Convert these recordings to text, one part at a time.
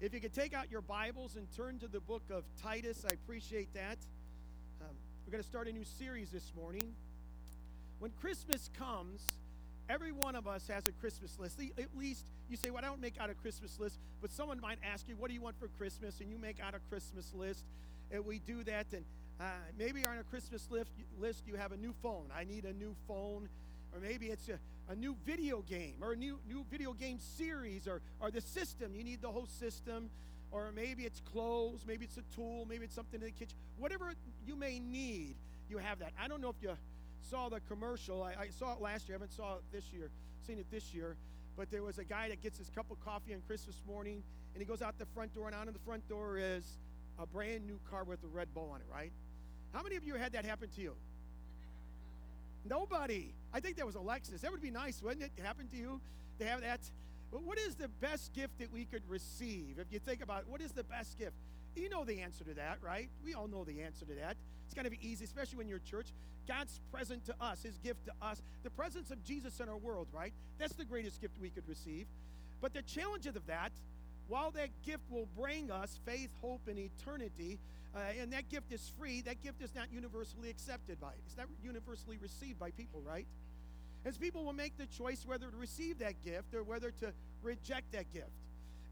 If you could take out your Bibles and turn to the book of Titus, I appreciate that. Um, we're going to start a new series this morning. When Christmas comes, every one of us has a Christmas list. At least you say, Well, I don't make out a Christmas list, but someone might ask you, What do you want for Christmas? And you make out a Christmas list. And we do that. And uh, maybe on a Christmas list, list you have a new phone. I need a new phone. Or maybe it's a, a new video game or a new, new video game series or, or the system. You need the whole system. Or maybe it's clothes, maybe it's a tool, maybe it's something in the kitchen. Whatever you may need, you have that. I don't know if you saw the commercial. I, I saw it last year. I haven't saw it this year, seen it this year. But there was a guy that gets his cup of coffee on Christmas morning, and he goes out the front door, and out of the front door is a brand new car with a red bow on it, right? How many of you had that happen to you? Nobody. I think that was a Lexus. That would be nice, wouldn't it? Happen to you to have that? But what is the best gift that we could receive? If you think about it, what is the best gift? You know the answer to that, right? We all know the answer to that. It's kind of easy, especially when you're church. God's present to us, His gift to us, the presence of Jesus in our world, right? That's the greatest gift we could receive. But the challenge of that, while that gift will bring us faith, hope, and eternity, uh, and that gift is free. That gift is not universally accepted by it. It's not universally received by people, right? As people will make the choice whether to receive that gift or whether to reject that gift.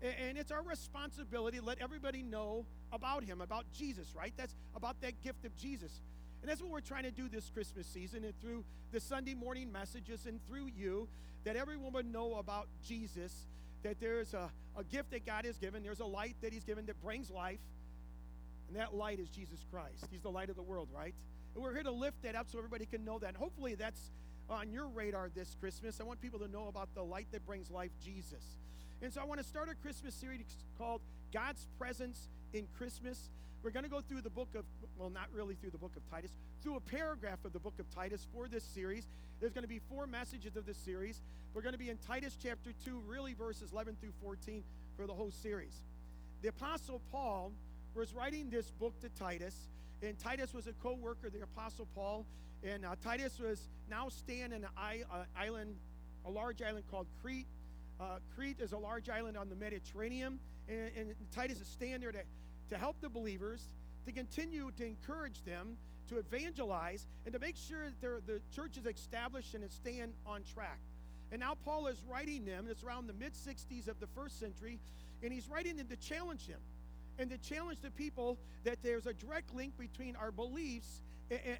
And, and it's our responsibility to let everybody know about Him, about Jesus, right? That's about that gift of Jesus. And that's what we're trying to do this Christmas season and through the Sunday morning messages and through you, that everyone would know about Jesus, that there's a, a gift that God has given, there's a light that He's given that brings life and that light is Jesus Christ. He's the light of the world, right? And we're here to lift that up so everybody can know that. And hopefully that's on your radar this Christmas. I want people to know about the light that brings life, Jesus. And so I want to start a Christmas series called God's Presence in Christmas. We're going to go through the book of, well, not really through the book of Titus, through a paragraph of the book of Titus for this series. There's going to be four messages of this series. We're going to be in Titus chapter 2, really verses 11 through 14 for the whole series. The Apostle Paul was writing this book to Titus, and Titus was a co worker of the Apostle Paul. And uh, Titus was now staying in an uh, island, a large island called Crete. Uh, Crete is a large island on the Mediterranean, and, and Titus is staying there to, to help the believers, to continue to encourage them, to evangelize, and to make sure that the church is established and is staying on track. And now Paul is writing them, it's around the mid 60s of the first century, and he's writing them to challenge him and to challenge the people that there's a direct link between our beliefs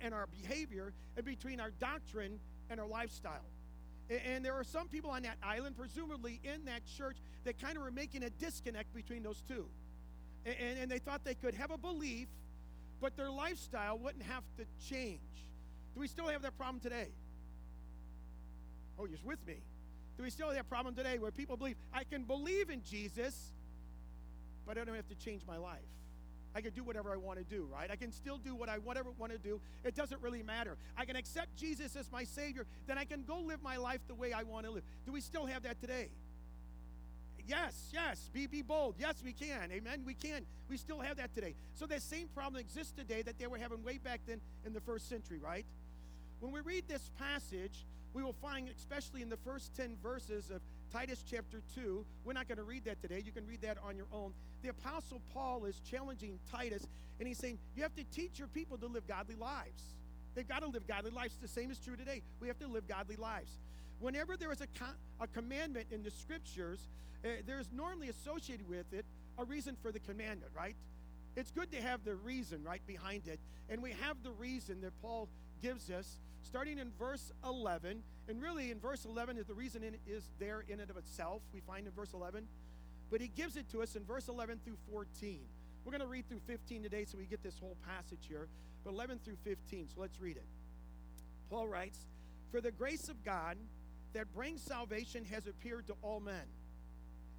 and, our behavior and between our doctrine and our lifestyle. And there are some people on that island, presumably in that church, that kind of were making a disconnect between those two. And, and, they thought they could have a belief, but their lifestyle wouldn't have to change. Do we still have that problem today? Oh, you're with me. Do we still have that problem today where people believe, I can believe in Jesus, but I don't have to change my life. I can do whatever I want to do, right? I can still do what I whatever want to do. It doesn't really matter. I can accept Jesus as my Savior, then I can go live my life the way I want to live. Do we still have that today? Yes, yes. Be be bold. Yes, we can. Amen. We can. We still have that today. So that same problem exists today that they were having way back then in the first century, right? When we read this passage, we will find, especially in the first 10 verses of Titus chapter 2. We're not going to read that today. You can read that on your own. The Apostle Paul is challenging Titus, and he's saying, You have to teach your people to live godly lives. They've got to live godly lives. The same is true today. We have to live godly lives. Whenever there is a, a commandment in the scriptures, uh, there's normally associated with it a reason for the commandment, right? It's good to have the reason right behind it. And we have the reason that Paul gives us starting in verse 11. And really, in verse 11 is the reason is there in and of itself. We find in verse 11. But he gives it to us in verse 11 through 14. We're going to read through 15 today so we get this whole passage here. But 11 through 15. So let's read it. Paul writes For the grace of God that brings salvation has appeared to all men.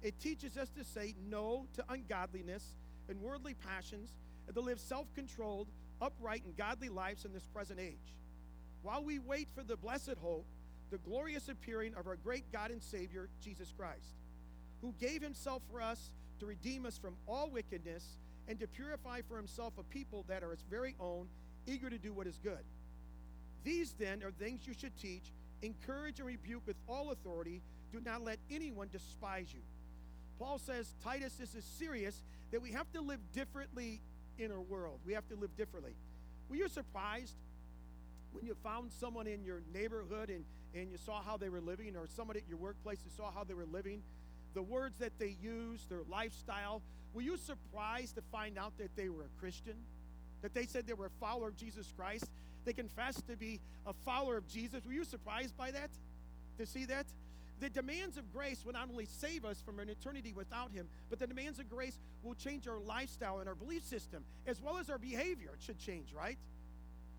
It teaches us to say no to ungodliness and worldly passions and to live self controlled, upright, and godly lives in this present age while we wait for the blessed hope, the glorious appearing of our great God and Savior, Jesus Christ, who gave himself for us to redeem us from all wickedness and to purify for himself a people that are his very own, eager to do what is good. These then are things you should teach, encourage, and rebuke with all authority. Do not let anyone despise you. Paul says, Titus, this is serious that we have to live differently in our world. We have to live differently. Were you surprised when you found someone in your neighborhood and, and you saw how they were living, or someone at your workplace and saw how they were living, the words that they used, their lifestyle? Were you surprised to find out that they were a Christian? That they said they were a follower of Jesus Christ? They confessed to be a follower of Jesus. Were you surprised by that? To see that? The demands of grace will not only save us from an eternity without Him, but the demands of grace will change our lifestyle and our belief system, as well as our behavior. It should change, right?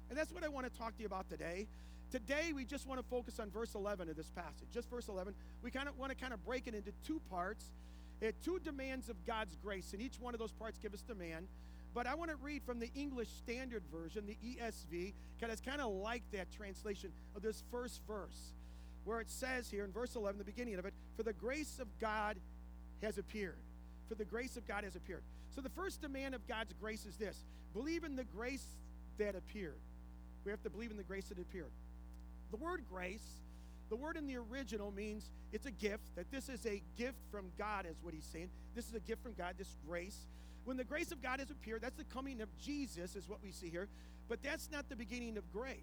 And that's what I want to talk to you about today. Today, we just want to focus on verse 11 of this passage, just verse 11. We kind of want to kind of break it into two parts, uh, two demands of God's grace, and each one of those parts give us demand. But I want to read from the English Standard Version, the ESV, because it's kind of like that translation of this first verse, where it says here in verse 11, the beginning of it, For the grace of God has appeared. For the grace of God has appeared. So the first demand of God's grace is this believe in the grace that appeared. We have to believe in the grace that appeared. The word grace, the word in the original means it's a gift, that this is a gift from God, is what he's saying. This is a gift from God, this grace. When the grace of God has appeared, that's the coming of Jesus, is what we see here. But that's not the beginning of grace.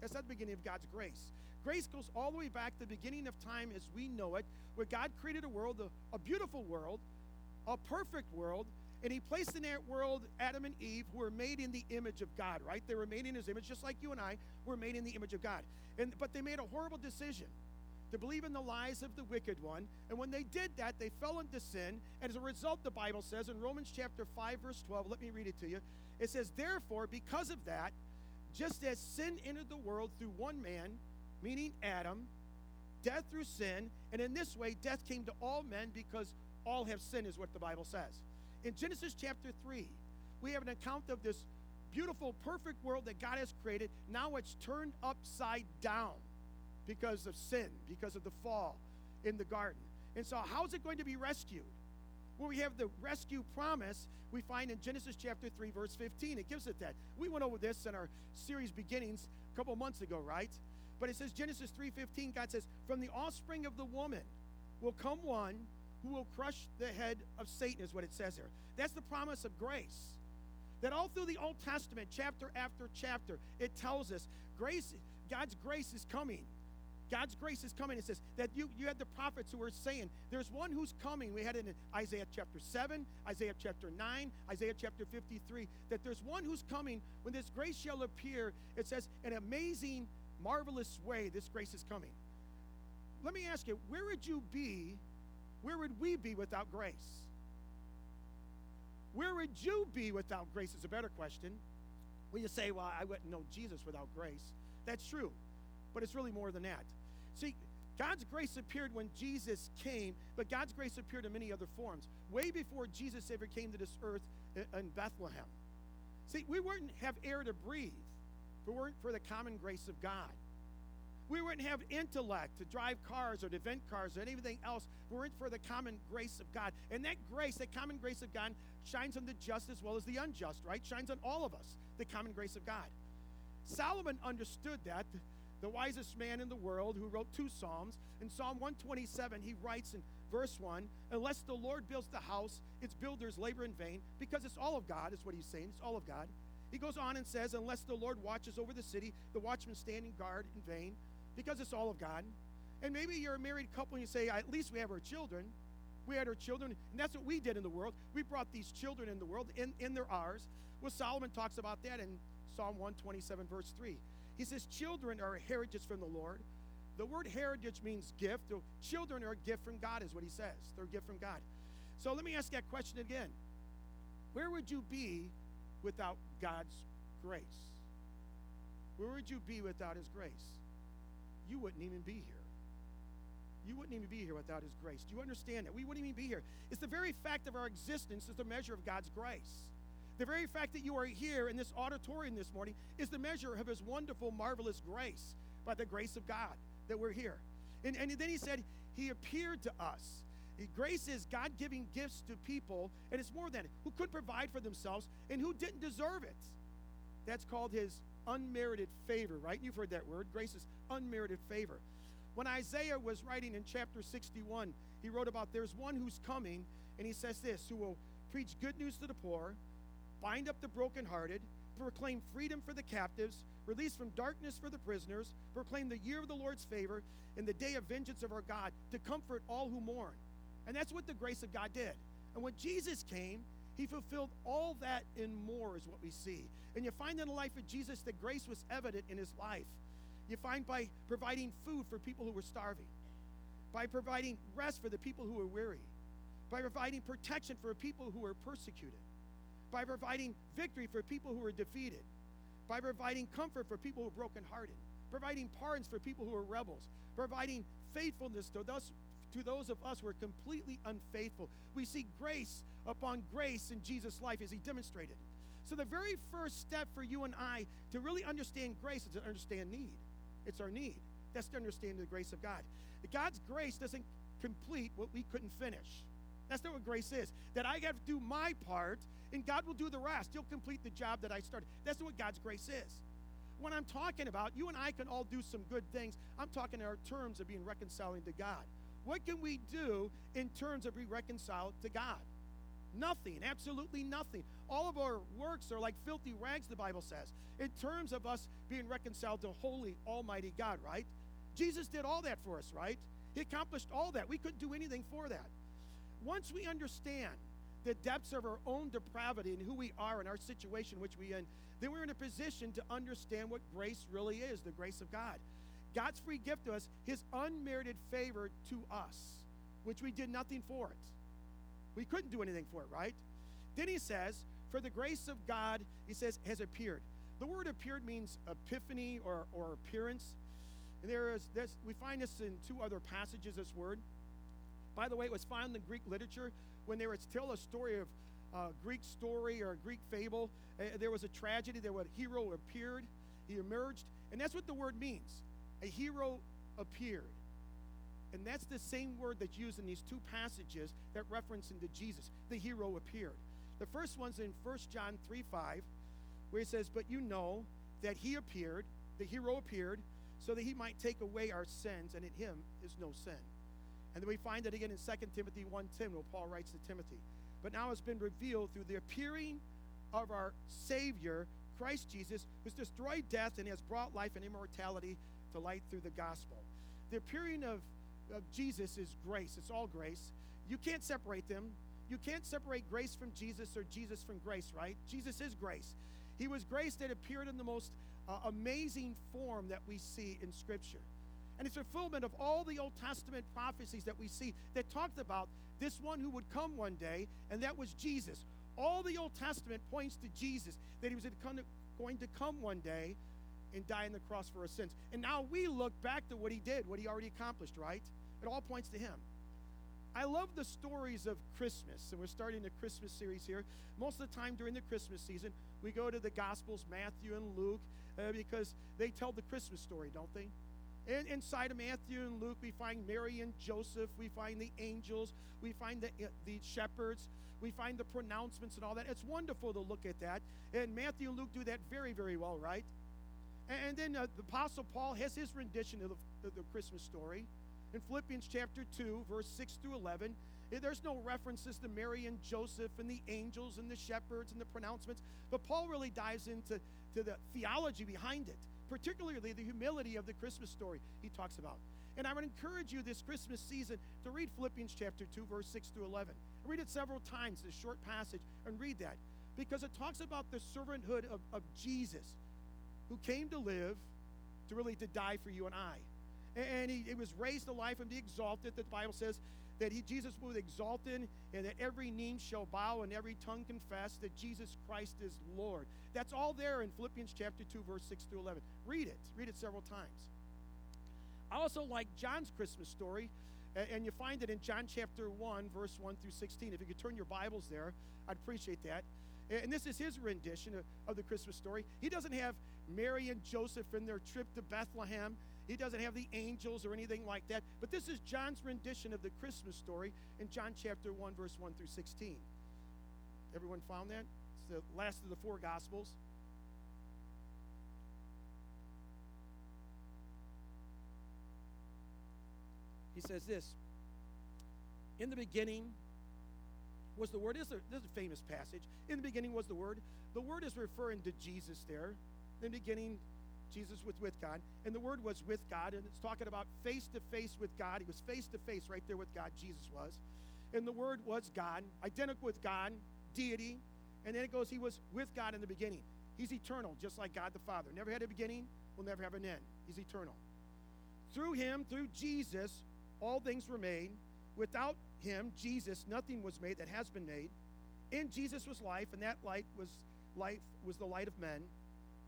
That's not the beginning of God's grace. Grace goes all the way back to the beginning of time as we know it, where God created a world, a, a beautiful world, a perfect world, and he placed in that world Adam and Eve, who were made in the image of God, right? They were made in his image, just like you and I were made in the image of God. And but they made a horrible decision to believe in the lies of the wicked one. And when they did that, they fell into sin. And as a result, the Bible says in Romans chapter 5, verse 12, let me read it to you. It says, Therefore, because of that, just as sin entered the world through one man, meaning Adam, death through sin, and in this way death came to all men because all have sinned, is what the Bible says. In Genesis chapter 3, we have an account of this beautiful, perfect world that God has created. Now it's turned upside down because of sin, because of the fall in the garden. And so, how is it going to be rescued? Well, we have the rescue promise we find in Genesis chapter 3, verse 15. It gives it that. We went over this in our series beginnings a couple months ago, right? But it says Genesis 3:15, God says, From the offspring of the woman will come one who will crush the head of Satan, is what it says here. That's the promise of grace. That all through the Old Testament, chapter after chapter, it tells us grace, God's grace is coming. God's grace is coming. It says that you, you had the prophets who were saying, There's one who's coming. We had it in Isaiah chapter 7, Isaiah chapter 9, Isaiah chapter 53, that there's one who's coming. When this grace shall appear, it says, an amazing, marvelous way, this grace is coming. Let me ask you, where would you be where would we be without grace? Where would you be without grace is a better question. When you say, well, I wouldn't know Jesus without grace. That's true, but it's really more than that. See, God's grace appeared when Jesus came, but God's grace appeared in many other forms. Way before Jesus ever came to this earth uh, in Bethlehem. See, we wouldn't have air to breathe if it weren't for the common grace of God. We wouldn't have intellect to drive cars or to invent cars or anything else. if We weren't for the common grace of God. And that grace, that common grace of God, shines on the just as well as the unjust, right? Shines on all of us, the common grace of God. Solomon understood that. The wisest man in the world who wrote two Psalms. In Psalm 127, he writes in verse 1 Unless the Lord builds the house, its builders labor in vain, because it's all of God, is what he's saying. It's all of God. He goes on and says, Unless the Lord watches over the city, the watchmen stand in guard in vain because it's all of God. And maybe you're a married couple and you say, at least we have our children. We had our children, and that's what we did in the world. We brought these children in the world, and, and they're ours. Well, Solomon talks about that in Psalm 127, verse 3. He says, Children are a heritage from the Lord. The word heritage means gift. Children are a gift from God, is what he says. They're a gift from God. So let me ask that question again. Where would you be without God's grace? Where would you be without his grace? You wouldn't even be here. You wouldn't even be here without His grace. Do you understand that? We wouldn't even be here. It's the very fact of our existence is the measure of God's grace. The very fact that you are here in this auditorium this morning is the measure of His wonderful, marvelous grace by the grace of God that we're here. And, and then He said, He appeared to us. Grace is God giving gifts to people, and it's more than who could provide for themselves and who didn't deserve it. That's called His unmerited favor, right? You've heard that word. Grace is unmerited favor. When Isaiah was writing in chapter 61, he wrote about there's one who's coming, and he says this who will preach good news to the poor, bind up the brokenhearted, proclaim freedom for the captives, release from darkness for the prisoners, proclaim the year of the Lord's favor and the day of vengeance of our God, to comfort all who mourn. And that's what the grace of God did. And when Jesus came, he fulfilled all that and more, is what we see. And you find in the life of Jesus that grace was evident in his life. You find by providing food for people who were starving, by providing rest for the people who were weary, by providing protection for people who were persecuted, by providing victory for people who were defeated, by providing comfort for people who were brokenhearted, providing pardons for people who were rebels, providing faithfulness to those, to those of us who are completely unfaithful. We see grace upon grace in Jesus' life as he demonstrated. So, the very first step for you and I to really understand grace is to understand need. It's our need. That's to understand the grace of God. God's grace doesn't complete what we couldn't finish. That's not what grace is. That I have to do my part and God will do the rest. He'll complete the job that I started. That's what God's grace is. When I'm talking about, you and I can all do some good things. I'm talking in our terms of being reconciling to God. What can we do in terms of being reconciled to God? Nothing, absolutely nothing. All of our works are like filthy rags, the Bible says, in terms of us being reconciled to holy, almighty God, right? Jesus did all that for us, right? He accomplished all that. We couldn't do anything for that. Once we understand the depths of our own depravity and who we are and our situation which we in, then we're in a position to understand what grace really is, the grace of God. God's free gift to us, his unmerited favor to us, which we did nothing for it. We couldn't do anything for it, right? Then he says, For the grace of God, he says, has appeared. The word appeared means epiphany or, or appearance. And there is this, we find this in two other passages, this word. By the way, it was found in Greek literature when they were to tell a story of a uh, Greek story or a Greek fable. Uh, there was a tragedy. There was a hero appeared. He emerged. And that's what the word means. A hero appeared. And that's the same word that's used in these two passages that reference into Jesus. The hero appeared. The first one's in 1 John 3 5, where he says, But you know that he appeared, the hero appeared, so that he might take away our sins, and in him is no sin. And then we find it again in 2 Timothy 1.10 where Paul writes to Timothy. But now it's been revealed through the appearing of our Savior, Christ Jesus, who's destroyed death and has brought life and immortality light through the gospel. The appearing of of Jesus is grace. It's all grace. You can't separate them. You can't separate grace from Jesus or Jesus from grace, right? Jesus is grace. He was grace that appeared in the most uh, amazing form that we see in Scripture. And it's fulfillment of all the Old Testament prophecies that we see that talked about this one who would come one day, and that was Jesus. All the Old Testament points to Jesus, that he was going to come one day and die on the cross for our sins. And now we look back to what he did, what he already accomplished, right? It all points to him. I love the stories of Christmas, and we're starting the Christmas series here. Most of the time during the Christmas season, we go to the Gospels, Matthew and Luke, uh, because they tell the Christmas story, don't they? And inside of Matthew and Luke, we find Mary and Joseph, we find the angels, we find the, uh, the shepherds, we find the pronouncements and all that. It's wonderful to look at that. And Matthew and Luke do that very, very well, right? And then uh, the Apostle Paul has his rendition of the, the, Christmas story. In Philippians chapter 2, verse 6 through 11, eh, there's no references to Mary and Joseph and the angels and the shepherds and the pronouncements, but Paul really dives into to the theology behind it, particularly the humility of the Christmas story he talks about. And I would encourage you this Christmas season to read Philippians chapter 2, verse 6 through 11. Read it several times, this short passage, and read that because it talks about the servanthood of, of Jesus who came to live, to really to die for you and I. And he, he was raised to life and be exalted. That The Bible says that he, Jesus was exalted and that every knee shall bow and every tongue confess that Jesus Christ is Lord. That's all there in Philippians chapter 2, verse 6 through 11. Read it. Read it several times. I also like John's Christmas story, and you find it in John chapter 1, verse 1 through 16. If you could turn your Bibles there, I'd appreciate that. And this is his rendition of, of the Christmas story. He doesn't have Mary and Joseph in their trip to Bethlehem. He doesn't have the angels or anything like that. But this is John's rendition of the Christmas story in John chapter 1, verse 1 through 16. Everyone found that? It's the last of the four Gospels. He says this In the beginning was the Word. This is, a, this is a famous passage. In the beginning was the Word. The Word is referring to Jesus there. In the beginning, Jesus was with God, and the Word was with God, and it's talking about face to face with God. He was face to face right there with God, Jesus was. And the Word was God, identical with God, deity. And then it goes, He was with God in the beginning. He's eternal, just like God the Father. Never had a beginning, will never have an end. He's eternal. Through Him, through Jesus, all things were made. Without Him, Jesus, nothing was made that has been made. In Jesus was life, and that light was life was the light of men.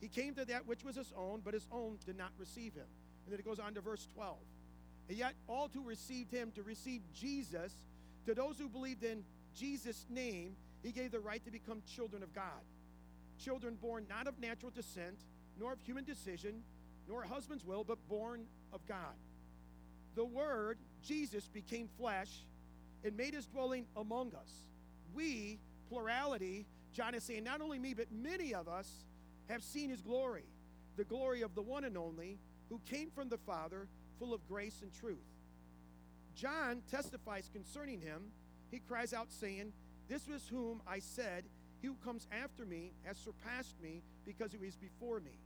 He came to that which was his own, but his own did not receive him. And then it goes on to verse 12. And yet, all who received him to receive Jesus, to those who believed in Jesus' name, he gave the right to become children of God. Children born not of natural descent, nor of human decision, nor a husband's will, but born of God. The Word, Jesus, became flesh and made his dwelling among us. We, plurality, John is saying, not only me, but many of us have seen his glory, the glory of the one and only who came from the Father, full of grace and truth. John testifies concerning him. He cries out, saying, This was whom I said, He who comes after me has surpassed me because he was before me.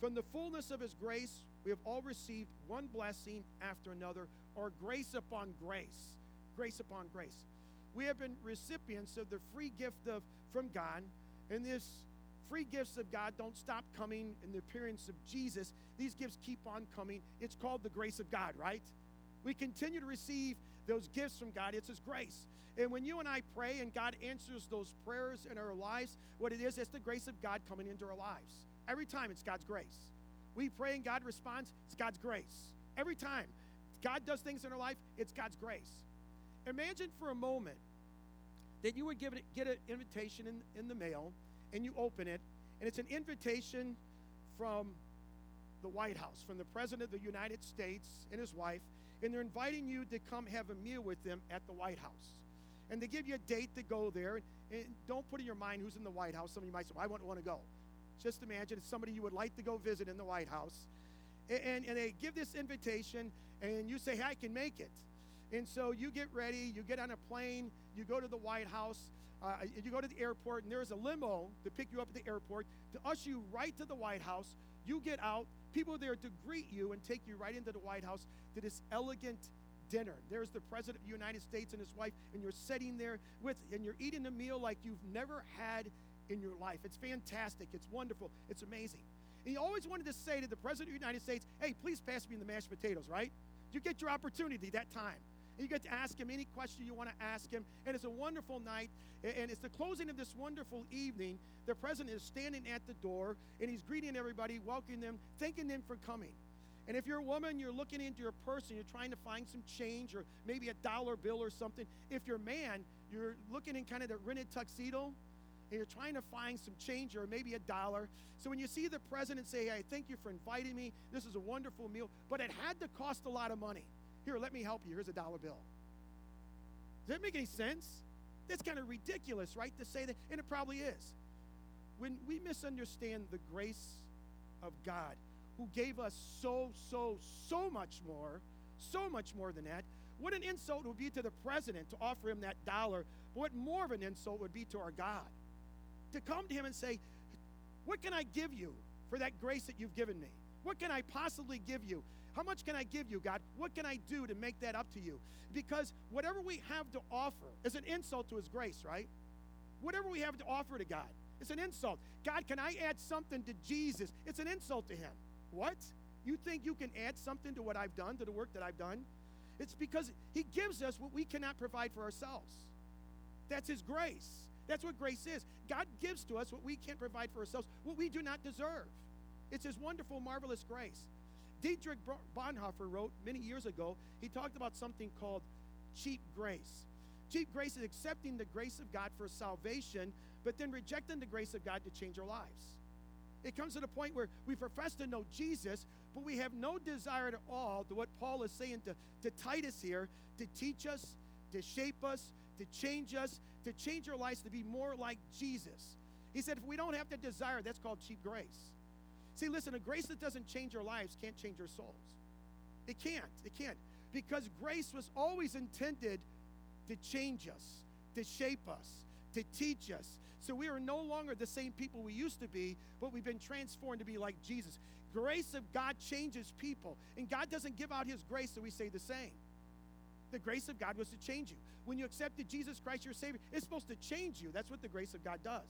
From the fullness of his grace, we have all received one blessing after another, or grace upon grace. Grace upon grace. We have been recipients of the free gift of from God, and this free gifts of God don't stop coming in the appearance of Jesus. These gifts keep on coming. It's called the grace of God, right? We continue to receive those gifts from God. It's His grace. And when you and I pray and God answers those prayers in our lives, what it is, it's the grace of God coming into our lives. Every time it's God's grace. We pray and God responds, it's God's grace. Every time God does things in our life, it's God's grace. Imagine for a moment that you would give it, get an invitation in, in the mail and you open it, and it's an invitation from the White House, from the President of the United States and his wife, and they're inviting you to come have a meal with them at the White House. And they give you a date to go there, and, don't put in your mind who's in the White House. Some of you might say, well, I wouldn't want to go. Just imagine it's somebody you would like to go visit in the White House. And, and, and they give this invitation, and you say, hey, I can make it. And so you get ready, you get on a plane, you go to the White House, uh, you go to the airport, and there's a limo to pick you up at the airport to usher you right to the White House. You get out, people are there to greet you and take you right into the White House to this elegant dinner. There's the President of the United States and his wife, and you're sitting there with, and you're eating a meal like you've never had in your life. It's fantastic. It's wonderful. It's amazing. And he always wanted to say to the President of the United States, hey, please pass me the mashed potatoes, right? You get your opportunity that time. You get to ask him any question you want to ask him. And it's a wonderful night. And it's the closing of this wonderful evening. The president is standing at the door and he's greeting everybody, welcoming them, thanking them for coming. And if you're a woman, you're looking into your purse and you're trying to find some change or maybe a dollar bill or something. If you're a man, you're looking in kind of the rented tuxedo and you're trying to find some change or maybe a dollar. So when you see the president say, Hey, thank you for inviting me, this is a wonderful meal, but it had to cost a lot of money. Here, let me help you. Here's a dollar bill. Does that make any sense? That's kind of ridiculous, right? To say that, and it probably is. When we misunderstand the grace of God, who gave us so, so, so much more, so much more than that, what an insult it would be to the president to offer him that dollar. But What more of an insult would be to our God? To come to him and say, What can I give you for that grace that you've given me? What can I possibly give you? How much can I give you, God? What can I do to make that up to you? Because whatever we have to offer is an insult to His grace, right? Whatever we have to offer to God, it's an insult. God, can I add something to Jesus? It's an insult to Him. What? You think you can add something to what I've done, to the work that I've done? It's because He gives us what we cannot provide for ourselves. That's His grace. That's what grace is. God gives to us what we can't provide for ourselves, what we do not deserve. It's His wonderful, marvelous grace. Dietrich Bonhoeffer wrote many years ago, he talked about something called cheap grace. Cheap grace is accepting the grace of God for salvation, but then rejecting the grace of God to change our lives. It comes to the point where we profess to know Jesus, but we have no desire at all to what Paul is saying to, to Titus here to teach us, to shape us, to change us, to change our lives to be more like Jesus. He said, if we don't have the desire, that's called cheap grace. See, listen, a grace that doesn't change our lives can't change our souls. It can't. It can't. Because grace was always intended to change us, to shape us, to teach us. So we are no longer the same people we used to be, but we've been transformed to be like Jesus. Grace of God changes people, and God doesn't give out His grace so we say the same. The grace of God was to change you. When you accepted Jesus Christ, your Savior, it's supposed to change you. That's what the grace of God does.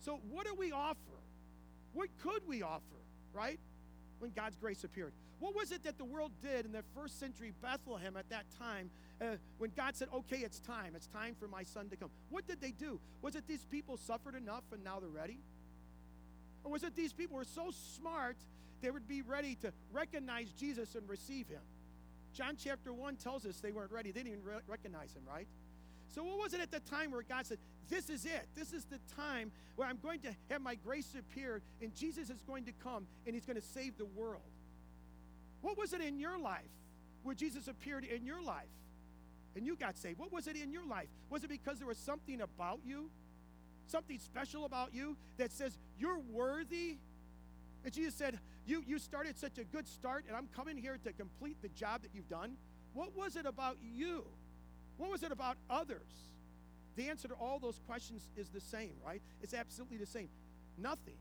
So, what do we offer? What could we offer, right? When God's grace appeared. What was it that the world did in the first century Bethlehem at that time uh, when God said, okay, it's time, it's time for my son to come? What did they do? Was it these people suffered enough and now they're ready? Or was it these people were so smart they would be ready to recognize Jesus and receive him? John chapter 1 tells us they weren't ready. They didn't even re- recognize him, right? So, what was it at the time where God said, This is it? This is the time where I'm going to have my grace appear, and Jesus is going to come and he's going to save the world? What was it in your life where Jesus appeared in your life and you got saved? What was it in your life? Was it because there was something about you, something special about you that says you're worthy? And Jesus said, you, you started such a good start, and I'm coming here to complete the job that you've done. What was it about you? What was it about others? The answer to all those questions is the same, right? It's absolutely the same. Nothing.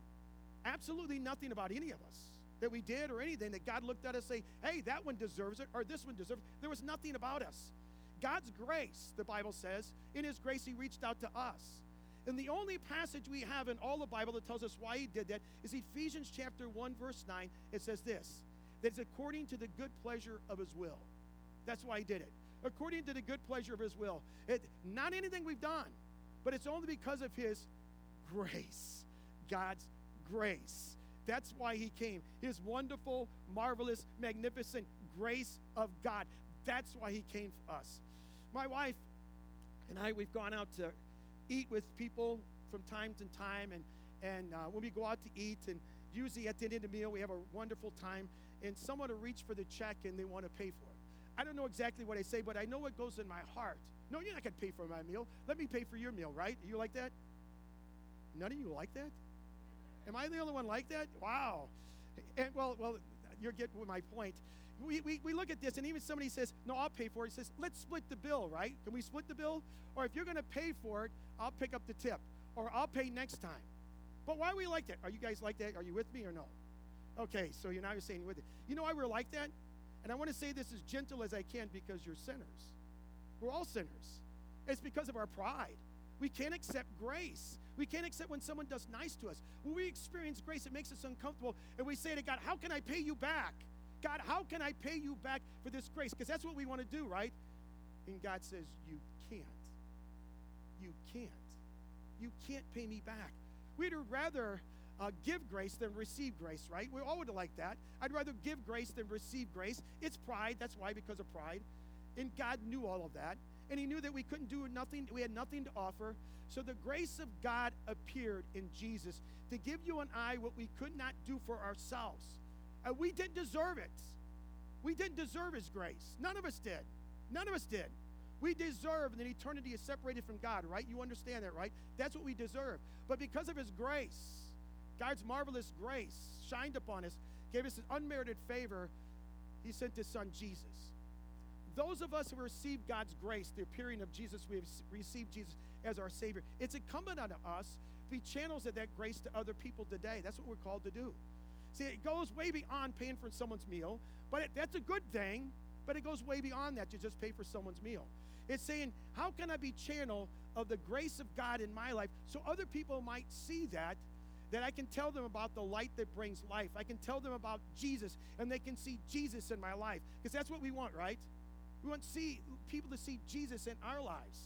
Absolutely nothing about any of us that we did or anything that God looked at us and say, hey, that one deserves it or this one deserves it. There was nothing about us. God's grace, the Bible says, in His grace, He reached out to us. And the only passage we have in all the Bible that tells us why He did that is Ephesians chapter 1, verse 9. It says this that it's according to the good pleasure of His will. That's why He did it. According to the good pleasure of His will. It, not anything we've done, but it's only because of His grace. God's grace. That's why he came. His wonderful, marvelous, magnificent grace of God. That's why he came for us. My wife and I, we've gone out to eat with people from time to time. And, and uh, when we go out to eat, and usually at the end of the meal, we have a wonderful time. And someone will reach for the check and they want to pay for. I don't know exactly what I say, but I know what goes in my heart. No, you're not going to pay for my meal. Let me pay for your meal, right? You like that? None of you like that? Am I the only one like that? Wow. And well, well, you're getting my point. We, we, we look at this, and even somebody says, No, I'll pay for it. He says, Let's split the bill, right? Can we split the bill? Or if you're going to pay for it, I'll pick up the tip, or I'll pay next time. But why are we like that? Are you guys like that? Are you with me or no? Okay, so you're now you're saying you're with it. You know why we're like that? And I want to say this as gentle as I can because you're sinners. We're all sinners. It's because of our pride. We can't accept grace. We can't accept when someone does nice to us. When we experience grace, it makes us uncomfortable. And we say to God, How can I pay you back? God, how can I pay you back for this grace? Because that's what we want to do, right? And God says, You can't. You can't. You can't pay me back. We'd rather uh, give grace than receive grace, right? We all would like that. I'd rather give grace than receive grace. It's pride. That's why, because of pride. And God knew all of that and he knew that we couldn't do nothing, we had nothing to offer. So the grace of God appeared in Jesus to give you and I what we could not do for ourselves. Uh, we didn't deserve it. We didn't deserve his grace. None of us did. None of us did. We deserve and then eternity is separated from God, right? You understand that, right? That's what we deserve. But because of his grace, God's marvelous grace shined upon us, gave us an unmerited favor, he sent his son Jesus those of us who receive God's grace, the appearing of Jesus, we have received Jesus as our Savior. It's incumbent on us to be channels of that grace to other people today. That's what we're called to do. See, it goes way beyond paying for someone's meal, but it, that's a good thing, but it goes way beyond that to just pay for someone's meal. It's saying, how can I be channel of the grace of God in my life so other people might see that that I can tell them about the light that brings life. I can tell them about Jesus and they can see Jesus in my life because that's what we want, right? We want see people to see Jesus in our lives.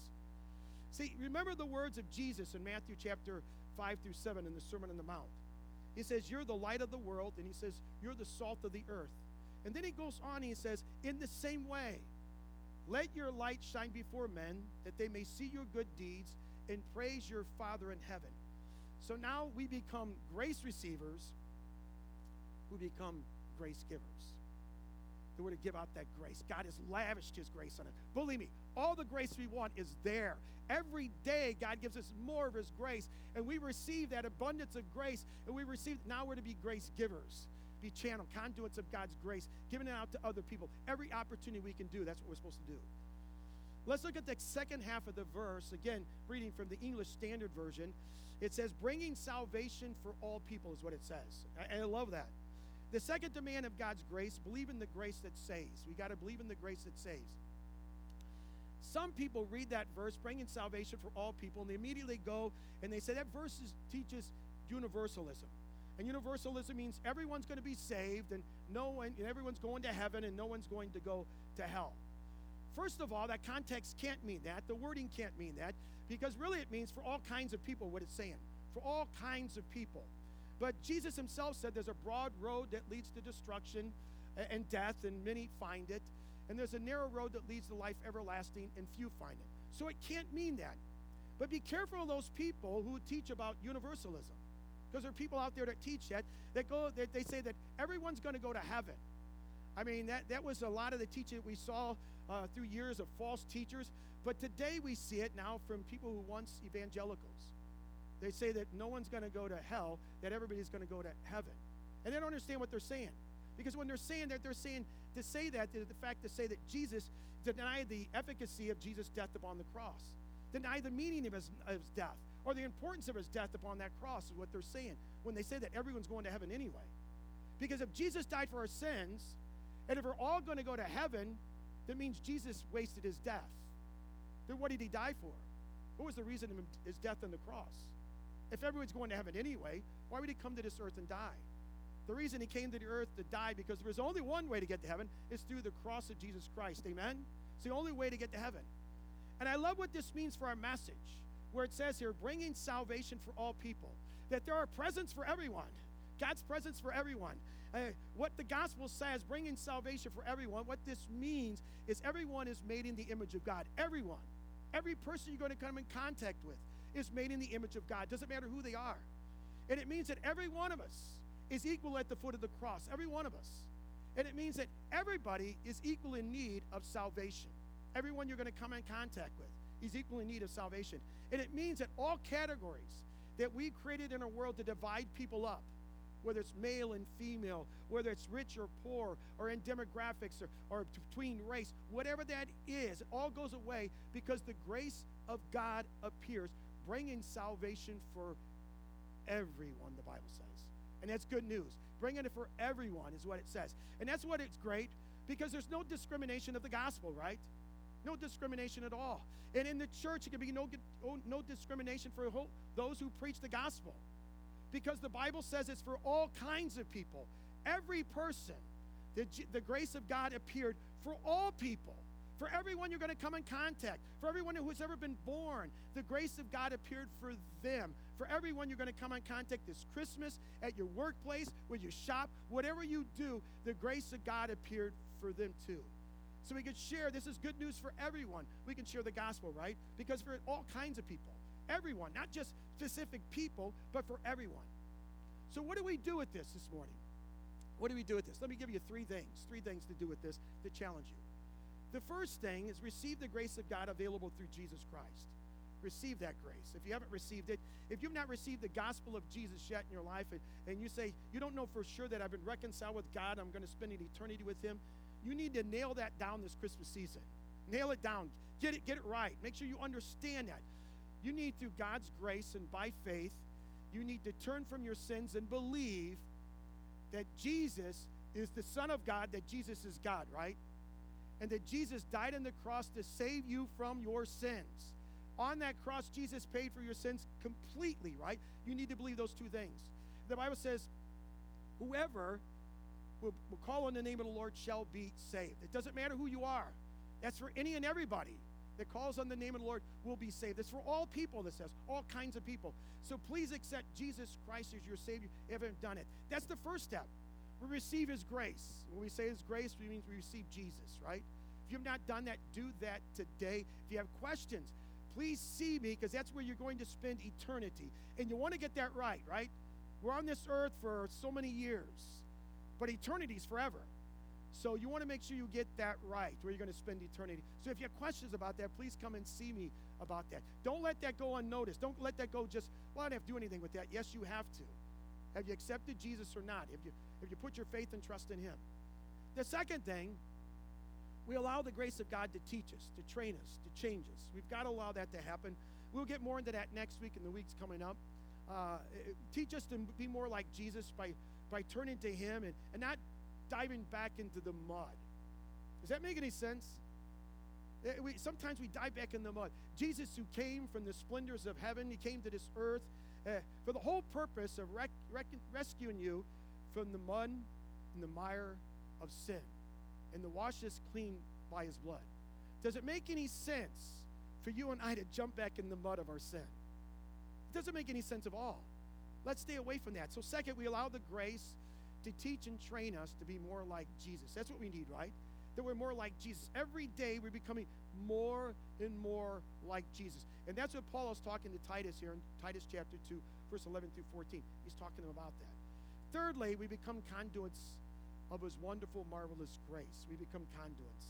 See, remember the words of Jesus in Matthew chapter 5 through 7 in the Sermon on the Mount. He says, You're the light of the world, and he says, You're the salt of the earth. And then he goes on and he says, In the same way, Let your light shine before men, that they may see your good deeds and praise your Father in heaven. So now we become grace receivers who become grace givers. We're to give out that grace. God has lavished His grace on us. Believe me, all the grace we want is there. Every day, God gives us more of His grace, and we receive that abundance of grace, and we receive, now we're to be grace givers, be channel, conduits of God's grace, giving it out to other people. Every opportunity we can do, that's what we're supposed to do. Let's look at the second half of the verse. Again, reading from the English Standard Version. It says, bringing salvation for all people, is what it says. I, I love that. The second demand of God's grace believe in the grace that saves. We got to believe in the grace that saves. Some people read that verse, bringing salvation for all people, and they immediately go and they say that verse is, teaches universalism. And universalism means everyone's going to be saved, and no one, and everyone's going to heaven, and no one's going to go to hell. First of all, that context can't mean that. The wording can't mean that because really it means for all kinds of people what it's saying. For all kinds of people. But Jesus himself said there's a broad road that leads to destruction and death, and many find it. And there's a narrow road that leads to life everlasting, and few find it. So it can't mean that. But be careful of those people who teach about universalism. Because there are people out there that teach that, that go that they say that everyone's going to go to heaven. I mean, that, that was a lot of the teaching we saw uh, through years of false teachers. But today we see it now from people who once evangelicals. They say that no one's going to go to hell, that everybody's going to go to heaven. And they don't understand what they're saying. Because when they're saying that, they're saying to say that, the fact to say that Jesus denied the efficacy of Jesus' death upon the cross, deny the meaning of his, of his death, or the importance of his death upon that cross, is what they're saying when they say that everyone's going to heaven anyway. Because if Jesus died for our sins, and if we're all going to go to heaven, that means Jesus wasted his death. Then what did he die for? What was the reason of his death on the cross? If everyone's going to heaven anyway, why would he come to this earth and die? The reason he came to the earth to die because there was only one way to get to heaven is through the cross of Jesus Christ. Amen? It's the only way to get to heaven. And I love what this means for our message, where it says here, bringing salvation for all people, that there are presents for everyone. God's presence for everyone. Uh, what the gospel says, bringing salvation for everyone, what this means is everyone is made in the image of God. Everyone. Every person you're going to come in contact with is made in the image of God. Doesn't matter who they are. And it means that every one of us is equal at the foot of the cross. Every one of us. And it means that everybody is equal in need of salvation. Everyone you're going to come in contact with is equal in need of salvation. And it means that all categories that we created in our world to divide people up, whether it's male and female, whether it's rich or poor, or in demographics or, or between race, whatever that is, it all goes away because the grace of God appears, bringing salvation for everyone, the Bible says. And that's good news. Bringing it for everyone is what it says. And that's what it's great because there's no discrimination of the gospel, right? No discrimination at all. And in the church, it can be no, no discrimination for those who preach the gospel because the Bible says it's for all kinds of people. Every person, the, the grace of God appeared for all people. For everyone you're going to come in contact, for everyone who has ever been born, the grace of God appeared for them. For everyone you're going to come in contact this Christmas, at your workplace, where you shop, whatever you do, the grace of God appeared for them too. So we could share, this is good news for everyone. We can share the gospel, right? Because for all kinds of people everyone, not just specific people, but for everyone. So, what do we do with this this morning? What do we do with this? Let me give you three things, three things to do with this to challenge you. The first thing is receive the grace of God available through Jesus Christ. Receive that grace. If you haven't received it, if you've not received the gospel of Jesus yet in your life, and, and you say, you don't know for sure that I've been reconciled with God, I'm going to spend an eternity with Him, you need to nail that down this Christmas season. Nail it down. Get it, get it right. Make sure you understand that. You need, through God's grace and by faith, you need to turn from your sins and believe that Jesus is the Son of God, that Jesus is God, right? And that Jesus died on the cross to save you from your sins. On that cross, Jesus paid for your sins completely, right? You need to believe those two things. The Bible says, whoever will, will call on the name of the Lord shall be saved. It doesn't matter who you are, that's for any and everybody that calls on the name of the Lord will be saved. It's for all people, this says, all kinds of people. So please accept Jesus Christ as your Savior if you haven't done it. That's the first step. We receive His grace. When we say His grace, we mean we receive Jesus, right? If If you've not done that, do that today. If you have questions, please see me because that's where you're going to spend eternity. And you want to get that right, right? We're on this earth for so many years, but eternity's forever. So you want to make sure you get that right, where you're going to spend eternity. So if you have questions about that, please come and see me about that. Don't let that go unnoticed. Don't let that go just, well, I don't have to do anything with that. Yes, you have to. Have you accepted Jesus or not? Have you, have you put your faith and trust in Him? The second thing, we allow the grace of God to teach us, to train us, to change us. We've got to allow that to happen. We'll get more into that next week and the weeks coming up. Uh, teach us to be more like Jesus by, by turning to Him and, and not diving back into the mud. Does that make any sense? Eh, we, sometimes we dive back in the mud. Jesus, who came from the splendors of heaven, he came to this earth uh, for the whole purpose of rec- rec- rescuing you from the mud and the mire of sin and to wash us clean by his blood. Does it make any sense for you and I to jump back in the mud of our sin? It doesn't make any sense at all. Let's stay away from that. So, second, we allow the grace to teach and train us to be more like Jesus. That's what we need, right? That we're more like Jesus. Every day we're becoming more and more like Jesus. And that's what Paul is talking to Titus here in Titus chapter 2, verse 11 through 14. He's talking to about that. Thirdly, we become conduits of his wonderful, marvelous grace. We become conduits.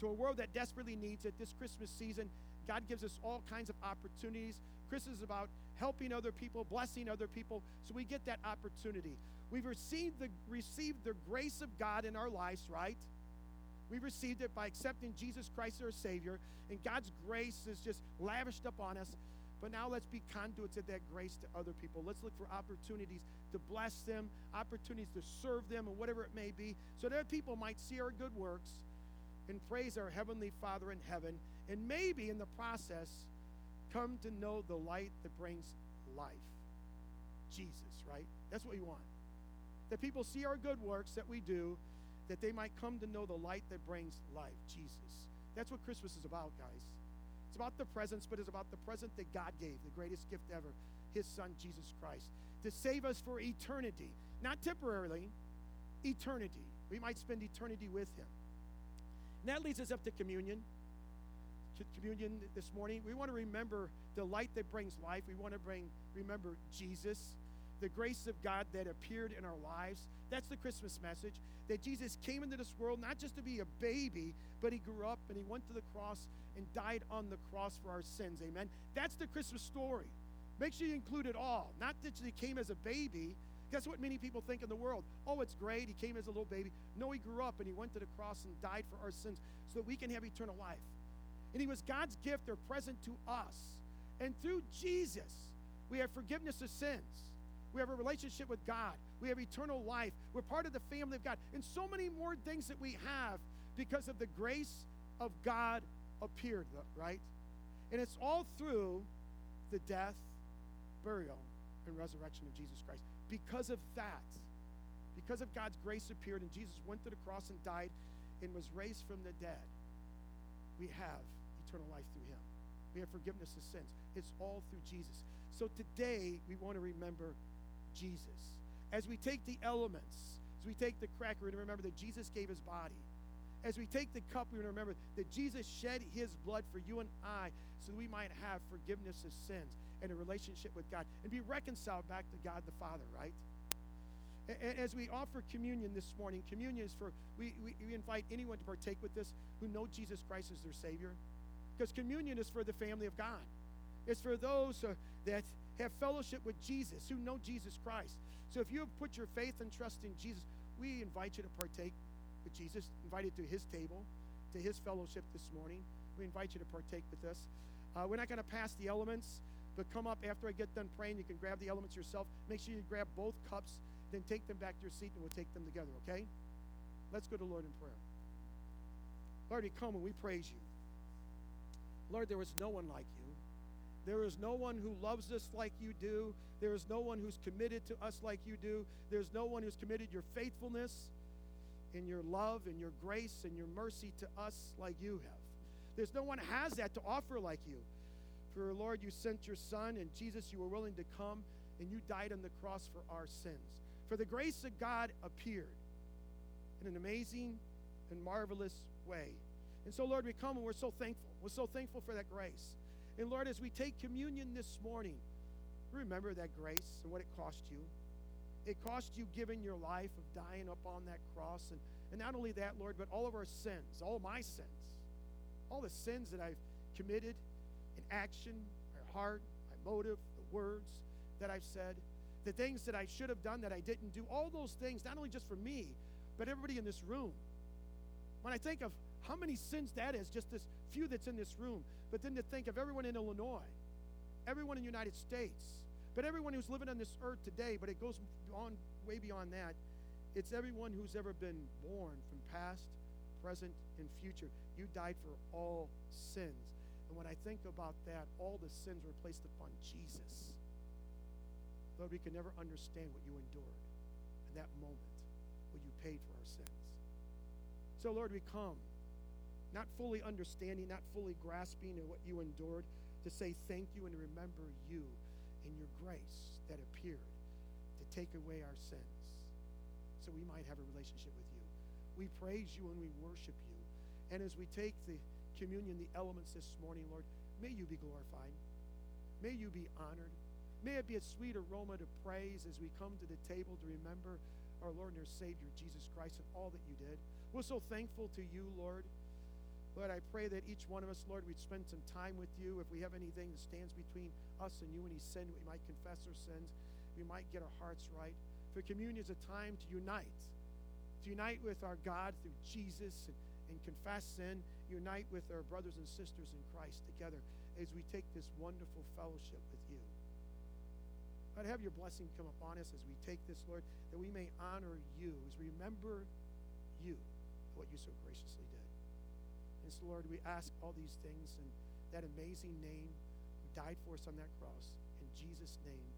To a world that desperately needs it, this Christmas season, God gives us all kinds of opportunities. Christmas is about helping other people, blessing other people, so we get that opportunity. We've received the, received the grace of God in our lives, right? We've received it by accepting Jesus Christ as our Savior, and God's grace is just lavished upon us. But now let's be conduits of that grace to other people. Let's look for opportunities to bless them, opportunities to serve them, and whatever it may be, so that people might see our good works and praise our Heavenly Father in heaven, and maybe in the process come to know the light that brings life. Jesus, right? That's what we want that people see our good works that we do, that they might come to know the light that brings life, Jesus. That's what Christmas is about, guys. It's about the presence, but it's about the present that God gave, the greatest gift ever, his son, Jesus Christ, to save us for eternity. Not temporarily, eternity. We might spend eternity with him. And that leads us up to communion. Communion this morning. We want to remember the light that brings life. We want to bring remember Jesus the grace of God that appeared in our lives. That's the Christmas message that Jesus came into this world not just to be a baby, but he grew up and he went to the cross and died on the cross for our sins. Amen. That's the Christmas story. Make sure you include it all. Not that he came as a baby. That's what many people think in the world. Oh, it's great. He came as a little baby. No, he grew up and he went to the cross and died for our sins so that we can have eternal life. And he was God's gift or present to us. And through Jesus, we have forgiveness of sins. We have a relationship with God. We have eternal life. We're part of the family of God. And so many more things that we have because of the grace of God appeared, right? And it's all through the death, burial, and resurrection of Jesus Christ. Because of that, because of God's grace appeared and Jesus went to the cross and died and was raised from the dead, we have eternal life through him. We have forgiveness of sins. It's all through Jesus. So today we want to remember Jesus. As we take the elements, as we take the cracker, to remember that Jesus gave his body. As we take the cup, to remember that Jesus shed his blood for you and I so we might have forgiveness of sins and a relationship with God and be reconciled back to God the Father, right? As we offer communion this morning, communion is for, we, we, we invite anyone to partake with this who know Jesus Christ as their Savior. Because communion is for the family of God. It's for those uh, that have fellowship with Jesus, who know Jesus Christ. So if you have put your faith and trust in Jesus, we invite you to partake with Jesus, invite you to his table, to his fellowship this morning. We invite you to partake with us. Uh, we're not going to pass the elements, but come up after I get done praying. You can grab the elements yourself. Make sure you grab both cups, then take them back to your seat, and we'll take them together, okay? Let's go to Lord in prayer. Lord, we come and we praise you. Lord, there is no one like you. There is no one who loves us like you do. There is no one who's committed to us like you do. There's no one who's committed your faithfulness and your love and your grace and your mercy to us like you have. There's no one has that to offer like you. For Lord, you sent your Son, and Jesus, you were willing to come, and you died on the cross for our sins. For the grace of God appeared in an amazing and marvelous way. And so, Lord, we come and we're so thankful. We're so thankful for that grace. And Lord, as we take communion this morning, remember that grace and what it cost you. It cost you giving your life of dying up on that cross. And, and not only that, Lord, but all of our sins, all my sins, all the sins that I've committed in action, my heart, my motive, the words that I've said, the things that I should have done that I didn't do, all those things, not only just for me, but everybody in this room. When I think of how many sins that is, just this few that's in this room, but then to think of everyone in Illinois, everyone in the United States, but everyone who's living on this earth today, but it goes on way beyond that. It's everyone who's ever been born from past, present, and future. You died for all sins. And when I think about that, all the sins were placed upon Jesus. Lord, we can never understand what you endured in that moment, what you paid for our sins. So, Lord, we come, not fully understanding, not fully grasping in what you endured, to say thank you and remember you and your grace that appeared to take away our sins so we might have a relationship with you. We praise you and we worship you. And as we take the communion, the elements this morning, Lord, may you be glorified. May you be honored. May it be a sweet aroma to praise as we come to the table to remember our Lord and our Savior, Jesus Christ, and all that you did. We're so thankful to you, Lord. Lord, I pray that each one of us, Lord, we'd spend some time with you. If we have anything that stands between us and you, any sin, we might confess our sins. We might get our hearts right. For communion is a time to unite, to unite with our God through Jesus and, and confess sin, unite with our brothers and sisters in Christ together as we take this wonderful fellowship with you. God, have your blessing come upon us as we take this, Lord, that we may honor you, as we remember you, what you so graciously did. And so, Lord, we ask all these things in that amazing name who died for us on that cross. In Jesus' name,